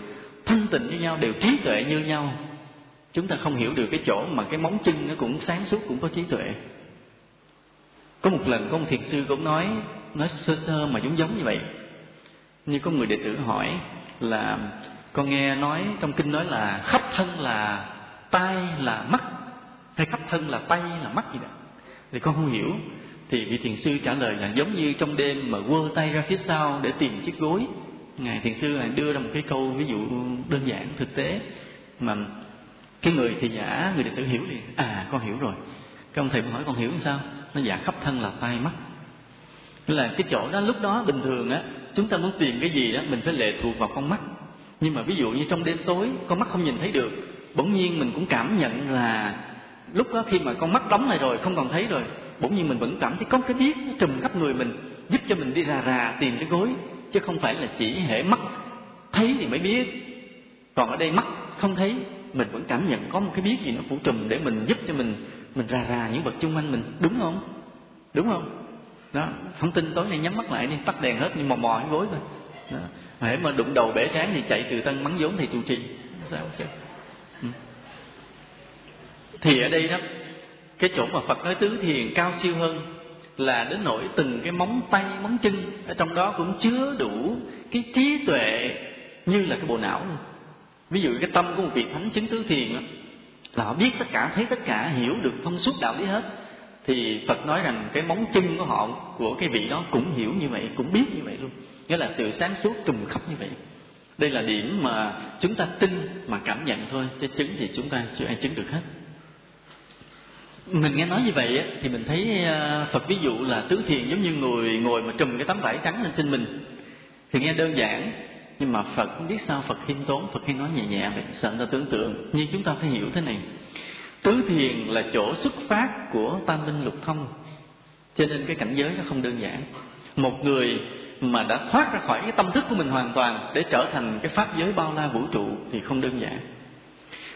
thanh tịnh như nhau, đều trí tuệ như nhau. Chúng ta không hiểu được cái chỗ mà cái móng chân nó cũng sáng suốt, cũng có trí tuệ. Có một lần có một thiền sư cũng nói nói sơ sơ mà giống giống như vậy. Như có người đệ tử hỏi là, con nghe nói trong kinh nói là khắp thân là tai là mắt, hay khắp thân là tay là mắt gì đó? Thì con không hiểu. Thì vị thiền sư trả lời là giống như trong đêm mà quơ tay ra phía sau để tìm chiếc gối. Ngài thiền sư lại đưa ra một cái câu ví dụ đơn giản, thực tế. Mà cái người thì giả, người đệ tử hiểu liền. À con hiểu rồi. Cái ông thầy hỏi, con hiểu sao? Nó giả khắp thân là tay mắt là cái chỗ đó lúc đó bình thường á, chúng ta muốn tìm cái gì đó mình phải lệ thuộc vào con mắt. Nhưng mà ví dụ như trong đêm tối, con mắt không nhìn thấy được, bỗng nhiên mình cũng cảm nhận là lúc đó khi mà con mắt đóng lại rồi, không còn thấy rồi, bỗng nhiên mình vẫn cảm thấy có cái biết nó trùm khắp người mình, giúp cho mình đi rà rà tìm cái gối, chứ không phải là chỉ hệ mắt thấy thì mới biết. Còn ở đây mắt không thấy, mình vẫn cảm nhận có một cái biết gì nó phủ trùm để mình giúp cho mình mình rà rà những vật chung quanh mình. Đúng không? Đúng không? Đó không tin tối nay nhắm mắt lại đi tắt đèn hết nhưng mò mò cái gối thôi đó. hễ mà đụng đầu bể sáng thì chạy từ tân mắng vốn thì trụ trì sao ừ. thì ở đây đó cái chỗ mà Phật nói tứ thiền cao siêu hơn là đến nỗi từng cái móng tay móng chân ở trong đó cũng chứa đủ cái trí tuệ như là cái bộ não luôn ví dụ cái tâm của một vị thánh chứng tứ thiền đó, là họ biết tất cả thấy tất cả hiểu được thông suốt đạo lý hết thì Phật nói rằng cái móng chân của họ, của cái vị đó cũng hiểu như vậy, cũng biết như vậy luôn. Nghĩa là sự sáng suốt trùng khắp như vậy. Đây là điểm mà chúng ta tin, mà cảm nhận thôi, chứ chứng thì chúng ta chưa ai chứng được hết. Mình nghe nói như vậy thì mình thấy à, Phật ví dụ là tứ thiền giống như người ngồi mà trùm cái tấm vải trắng lên trên mình. Thì nghe đơn giản, nhưng mà Phật không biết sao Phật khiêm tốn, Phật hay nói nhẹ nhẹ vậy, sợ người ta tưởng tượng. Nhưng chúng ta phải hiểu thế này tứ thiền là chỗ xuất phát của tam linh lục thông. Cho nên cái cảnh giới nó không đơn giản. Một người mà đã thoát ra khỏi cái tâm thức của mình hoàn toàn để trở thành cái pháp giới bao la vũ trụ thì không đơn giản.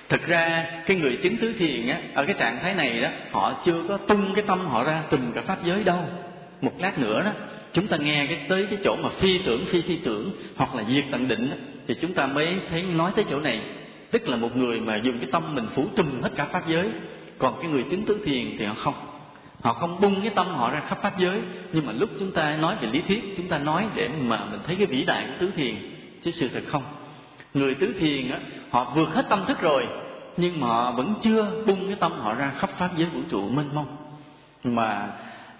Thực ra cái người chứng tứ thiền á ở cái trạng thái này đó họ chưa có tung cái tâm họ ra từng cả pháp giới đâu. Một lát nữa đó chúng ta nghe cái tới cái chỗ mà phi tưởng phi phi tưởng hoặc là diệt tận định đó, thì chúng ta mới thấy nói tới chỗ này tức là một người mà dùng cái tâm mình phủ trùm hết cả pháp giới. Còn cái người chứng tứ thiền thì họ không. Họ không bung cái tâm họ ra khắp pháp giới. Nhưng mà lúc chúng ta nói về lý thuyết, chúng ta nói để mà mình thấy cái vĩ đại của tứ thiền, chứ sự thật không. Người tứ thiền á, họ vượt hết tâm thức rồi, nhưng mà họ vẫn chưa bung cái tâm họ ra khắp pháp giới vũ trụ mênh mông. Mà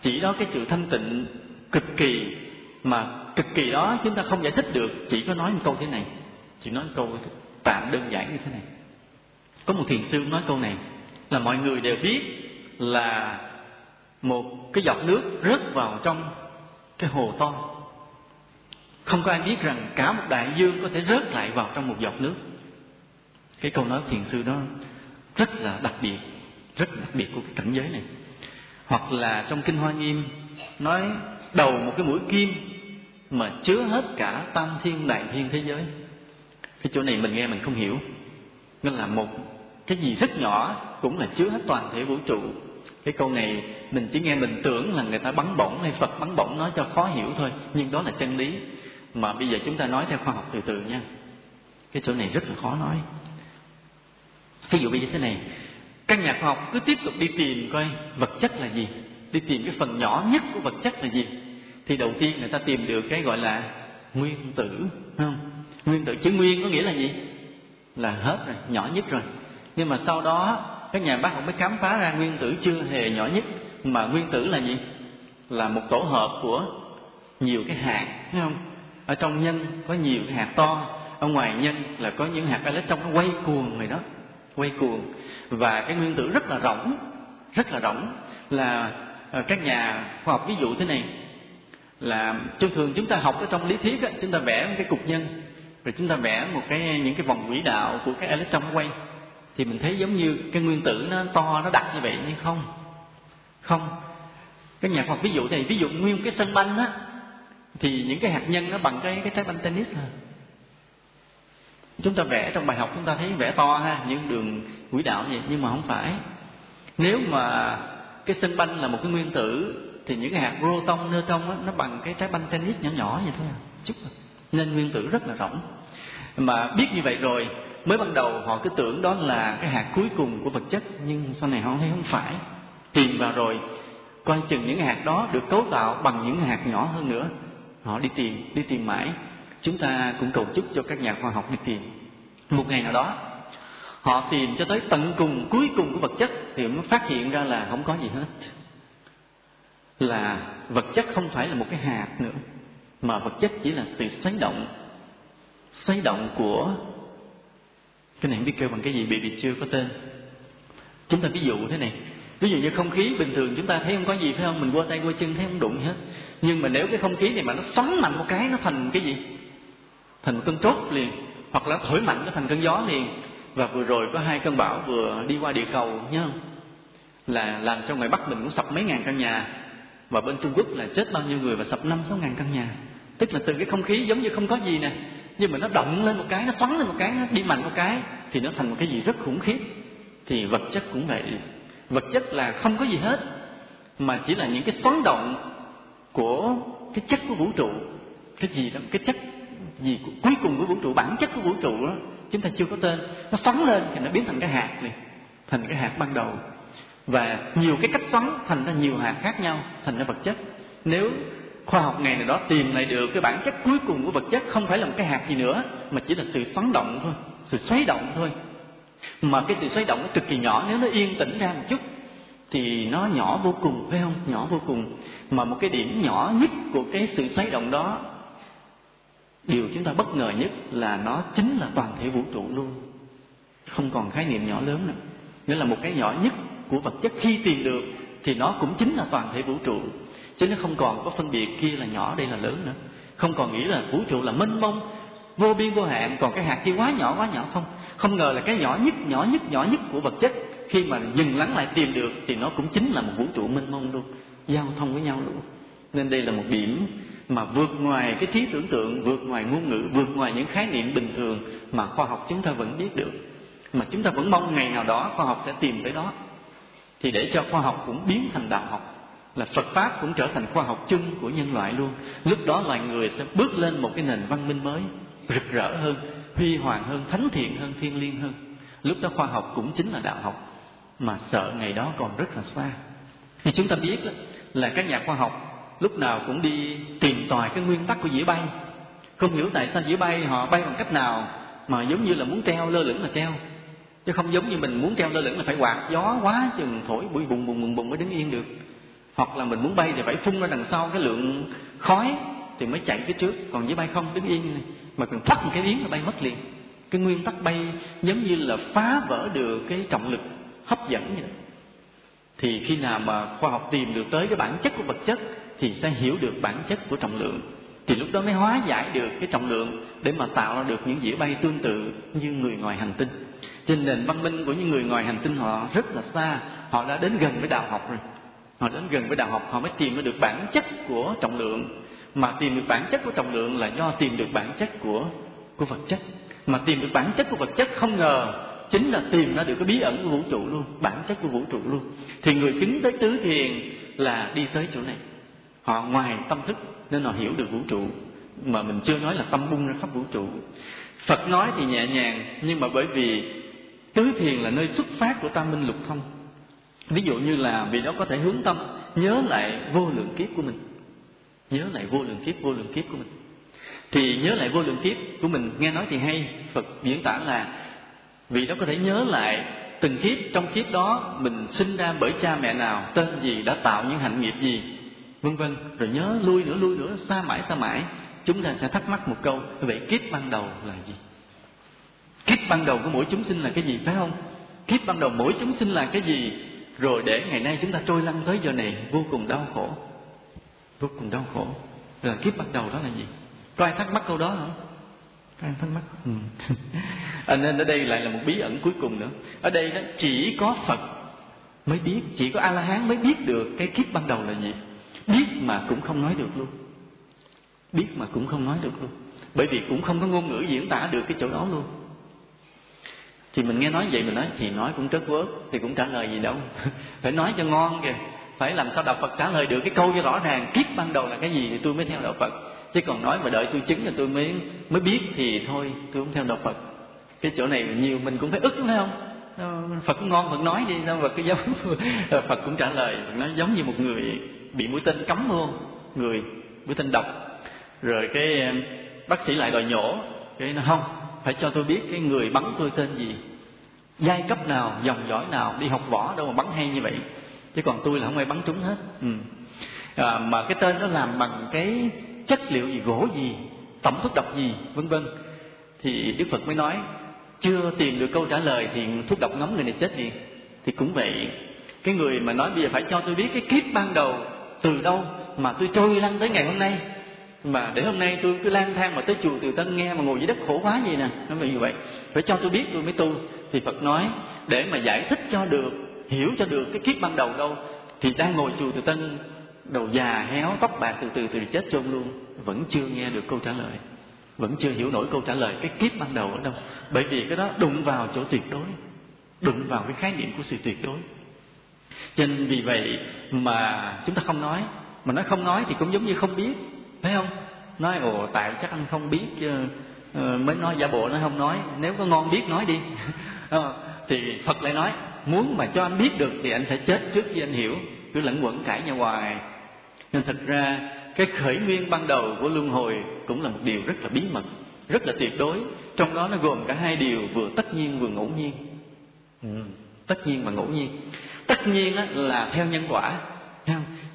chỉ đó cái sự thanh tịnh cực kỳ, mà cực kỳ đó chúng ta không giải thích được, chỉ có nói một câu thế này. Chỉ nói một câu tạm đơn giản như thế này. Có một thiền sư nói câu này, là mọi người đều biết là một cái giọt nước rớt vào trong cái hồ to. Không có ai biết rằng cả một đại dương có thể rớt lại vào trong một giọt nước. Cái câu nói thiền sư đó rất là đặc biệt, rất đặc biệt của cái cảnh giới này. Hoặc là trong kinh hoa nghiêm nói, đầu một cái mũi kim mà chứa hết cả tam thiên đại thiên thế giới cái chỗ này mình nghe mình không hiểu. Nên là một cái gì rất nhỏ cũng là chứa hết toàn thể vũ trụ. Cái câu này mình chỉ nghe mình tưởng là người ta bắn bổng hay phật bắn bổng nói cho khó hiểu thôi, nhưng đó là chân lý. Mà bây giờ chúng ta nói theo khoa học từ từ nha. Cái chỗ này rất là khó nói. Ví dụ bây giờ thế này, các nhà khoa học cứ tiếp tục đi tìm coi vật chất là gì, đi tìm cái phần nhỏ nhất của vật chất là gì. Thì đầu tiên người ta tìm được cái gọi là nguyên tử không? Nguyên tử chữ nguyên có nghĩa là gì? Là hết rồi nhỏ nhất rồi. Nhưng mà sau đó các nhà bác học mới khám phá ra nguyên tử chưa hề nhỏ nhất. Mà nguyên tử là gì? Là một tổ hợp của nhiều cái hạt thấy không? Ở trong nhân có nhiều cái hạt to ở ngoài nhân là có những hạt electron nó quay cuồng rồi đó quay cuồng. Và cái nguyên tử rất là rỗng rất là rỗng. Là ờ, các nhà khoa học ví dụ thế này là thông thường chúng ta học ở trong lý thuyết á, chúng ta vẽ một cái cục nhân rồi chúng ta vẽ một cái những cái vòng quỹ đạo của cái electron quay. Thì mình thấy giống như cái nguyên tử nó to nó đặc như vậy nhưng không. Không. Cái nhà khoa học ví dụ này ví dụ nguyên cái sân banh á thì những cái hạt nhân nó bằng cái cái trái banh tennis à. Chúng ta vẽ trong bài học chúng ta thấy vẽ to ha những đường quỹ đạo vậy nhưng mà không phải. Nếu mà cái sân banh là một cái nguyên tử thì những cái hạt proton neutron á, nó bằng cái trái banh tennis nhỏ nhỏ vậy thôi à, chút à. nên nguyên tử rất là rỗng mà biết như vậy rồi, mới ban đầu họ cứ tưởng đó là cái hạt cuối cùng của vật chất, nhưng sau này họ thấy không phải. Tìm vào rồi, coi chừng những hạt đó được cấu tạo bằng những hạt nhỏ hơn nữa. Họ đi tìm đi tìm mãi. Chúng ta cũng cầu chúc cho các nhà khoa học đi tìm. Một ngày nào đó, họ tìm cho tới tận cùng cuối cùng của vật chất thì mới phát hiện ra là không có gì hết. Là vật chất không phải là một cái hạt nữa, mà vật chất chỉ là sự xoáy động xoáy động của cái này không biết kêu bằng cái gì bị bị chưa có tên. Chúng ta ví dụ thế này, ví dụ như không khí bình thường chúng ta thấy không có gì, phải không? Mình qua tay qua chân thấy không đụng hết. Nhưng mà nếu cái không khí này mà nó xoắn mạnh một cái, nó thành cái gì? Thành một cơn chốt liền, hoặc là thổi mạnh, nó thành cơn gió liền. Và vừa rồi có hai cơn bão vừa đi qua địa cầu, nhớ không? Là làm cho ngoài bắc mình cũng sập mấy ngàn căn nhà, và bên trung quốc là chết bao nhiêu người và sập năm sáu ngàn căn nhà. Tức là từ cái không khí giống như không có gì nè nhưng mà nó động lên một cái, nó xoắn lên một cái, nó đi mạnh một cái, thì nó thành một cái gì rất khủng khiếp. Thì vật chất cũng vậy. Vật chất là không có gì hết, mà chỉ là những cái xoắn động của cái chất của vũ trụ. Cái gì đó, cái chất gì cuối cùng của vũ trụ, bản chất của vũ trụ đó chúng ta chưa có tên. Nó xoắn lên thì nó biến thành cái hạt này thành cái hạt ban đầu. Và nhiều cái cách xoắn thành ra nhiều hạt khác nhau, thành ra vật chất. Nếu khoa học ngày nào đó tìm lại được cái bản chất cuối cùng của vật chất không phải là một cái hạt gì nữa, mà chỉ là sự xoắn động thôi, sự xoáy động thôi. Mà cái sự xoáy động nó cực kỳ nhỏ, nếu nó yên tĩnh ra một chút thì nó nhỏ vô cùng, phải không? Nhỏ vô cùng. Mà một cái điểm nhỏ nhất của cái sự xoáy động đó, điều chúng ta bất ngờ nhất là nó chính là toàn thể vũ trụ luôn. Không còn khái niệm nhỏ lớn nữa. Nghĩa là một cái nhỏ nhất của vật chất khi tìm được thì nó cũng chính là toàn thể vũ trụ chứ nó không còn có phân biệt kia là nhỏ, đây là lớn nữa. Không còn nghĩ là vũ trụ là mênh mông, vô biên vô hạn, còn cái hạt kia quá nhỏ quá nhỏ không? Không ngờ là cái nhỏ nhất nhỏ nhất nhỏ nhất của vật chất, khi mà dừng lắng lại tìm được thì nó cũng chính là một vũ trụ mênh mông luôn, giao thông với nhau luôn. Nên đây là một điểm mà vượt ngoài cái trí tưởng tượng, vượt ngoài ngôn ngữ, vượt ngoài những khái niệm bình thường mà khoa học chúng ta vẫn biết được. Mà chúng ta vẫn mong ngày nào đó khoa học sẽ tìm tới đó. Thì để cho khoa học cũng biến thành đạo học là Phật pháp cũng trở thành khoa học chung của nhân loại luôn. Lúc đó loài người sẽ bước lên một cái nền văn minh mới, rực rỡ hơn, huy hoàng hơn, thánh thiện hơn thiên liêng hơn. Lúc đó khoa học cũng chính là đạo học, mà sợ ngày đó còn rất là xa. Thì chúng ta biết là các nhà khoa học lúc nào cũng đi tìm tòi cái nguyên tắc của dĩa bay. Không hiểu tại sao dĩa bay họ bay bằng cách nào mà giống như là muốn treo lơ lửng là treo. Chứ không giống như mình muốn treo lơ lửng là phải quạt gió quá chừng, thổi bụi bùng bùng bùng bùng mới đứng yên được hoặc là mình muốn bay thì phải phun ra đằng sau cái lượng khói thì mới chạy phía trước. Còn với bay không, đứng yên này. Mà cần thoát một cái yến là bay mất liền. Cái nguyên tắc bay giống như là phá vỡ được cái trọng lực hấp dẫn vậy đó. thì khi nào mà khoa học tìm được tới cái bản chất của vật chất thì sẽ hiểu được bản chất của trọng lượng. Thì lúc đó mới hóa giải được cái trọng lượng để mà tạo ra được những dĩa bay tương tự như người ngoài hành tinh. Trên nền văn minh của những người ngoài hành tinh họ rất là xa, họ đã đến gần với đạo học rồi họ đến gần với đạo học, họ mới tìm được bản chất của trọng lượng. Mà tìm được bản chất của trọng lượng là do tìm được bản chất của của vật chất. Mà tìm được bản chất của vật chất không ngờ chính là tìm ra được cái bí ẩn của vũ trụ luôn, bản chất của vũ trụ luôn. Thì người kính tới tứ thiền là đi tới chỗ này. Họ ngoài tâm thức nên họ hiểu được vũ trụ, mà mình chưa nói là tâm bung ra khắp vũ trụ. Phật nói thì nhẹ nhàng, nhưng mà bởi vì tứ thiền là nơi xuất phát của tam minh lục thông ví dụ như là vì đó có thể hướng tâm, nhớ lại vô lượng kiếp của mình. Nhớ lại vô lượng kiếp, vô lượng kiếp của mình. Thì nhớ lại vô lượng kiếp của mình, nghe nói thì hay, phật diễn tả là vì đó có thể nhớ lại từng kiếp, trong kiếp đó mình sinh ra bởi cha mẹ nào, tên gì, đã tạo những hạnh nghiệp gì, vân vân. Rồi nhớ lui nữa lui nữa xa mãi xa mãi. Chúng ta sẽ thắc mắc một câu, vậy kiếp ban đầu là gì? Kiếp ban đầu của mỗi chúng sinh là cái gì, phải không? Kiếp ban đầu mỗi chúng sinh là cái gì? Rồi để ngày nay chúng ta trôi lăn tới giờ này vô cùng đau khổ. Vô cùng đau khổ. Là kiếp bắt đầu đó là gì? Có ai thắc mắc câu đó không? Có ai thắc mắc? Ừ. à, nên ở đây lại là một bí ẩn cuối cùng nữa. Ở đây đó chỉ có phật mới biết chỉ có a la hán mới biết được cái kiếp ban đầu là gì. Biết mà cũng không nói được luôn. Biết mà cũng không nói được luôn. Bởi vì cũng không có ngôn ngữ diễn tả được cái chỗ đó luôn thì mình nghe nói vậy, mình nói, thì nói cũng trớt vớt, thì cũng trả lời gì đâu. Phải nói cho ngon kìa, phải làm sao đạo Phật trả lời được cái câu cho rõ ràng, kiếp ban đầu là cái gì thì tôi mới theo đạo Phật. Chứ còn nói mà đợi tôi chứng là tôi mới mới biết thì thôi, tôi không theo đạo Phật. Cái chỗ này nhiều mình cũng phải ức, phải không? Ờ, Phật ngon, Phật nói đi đâu Phật cứ giống Phật cũng trả lời nó giống như một người bị mũi tên cắm luôn, người, mũi tên độc. Rồi cái bác sĩ lại đòi nhổ, cái nó, không, phải cho tôi biết cái người bắn tôi tên gì giai cấp nào dòng dõi nào đi học võ đâu mà bắn hay như vậy. Chứ còn tôi là không ai bắn trúng hết. Ừ. à, mà cái tên nó làm bằng cái chất liệu gì gỗ gì tổng thuốc độc gì vân vân. Thì đức phật mới nói chưa tìm được câu trả lời thì thuốc độc ngấm người này chết liền thì cũng vậy cái người mà nói bây giờ phải cho tôi biết cái kiếp ban đầu từ đâu mà tôi trôi lăn tới ngày hôm nay. Mà để hôm nay tôi cứ lang thang mà tới chùa từ tân nghe mà ngồi dưới đất khổ quá gì nè. Nó như vậy. Phải cho tôi biết tôi mới tu thì phật nói, để mà giải thích cho được, hiểu cho được cái kiếp ban đầu đâu, thì đang ngồi chùa từ tân, đầu già, héo, tóc bạc từ từ từ chết chôn luôn, vẫn chưa nghe được câu trả lời, vẫn chưa hiểu nổi câu trả lời cái kiếp ban đầu ở đâu. Bởi vì cái đó đụng vào chỗ tuyệt đối, đụng vào cái khái niệm của sự tuyệt đối. Cho nên vì vậy mà chúng ta không nói, mà nói không nói thì cũng giống như không biết, phải không? Nói, ồ, tại chắc anh không biết chứ Ờ, mới nói giả bộ nó không nói. Nếu có ngon biết nói đi. Ờ, thì phật lại nói, muốn mà cho anh biết được thì anh phải chết trước khi anh hiểu. Cứ lẫn quẩn cãi nhau hoài. Nên thật ra, cái khởi nguyên ban đầu của luân hồi cũng là một điều rất là bí mật, rất là tuyệt đối. Trong đó nó gồm cả hai điều vừa tất nhiên vừa ngẫu nhiên. Ừ. tất nhiên và ngẫu nhiên. Tất nhiên là theo nhân quả.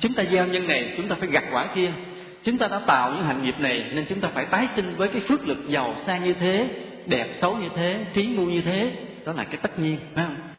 Chúng ta gieo nhân này, chúng ta phải gặt quả kia chúng ta đã tạo những hành nghiệp này nên chúng ta phải tái sinh với cái phước lực giàu sang như thế, đẹp xấu như thế, trí ngu như thế. Đó là cái tất nhiên, phải không?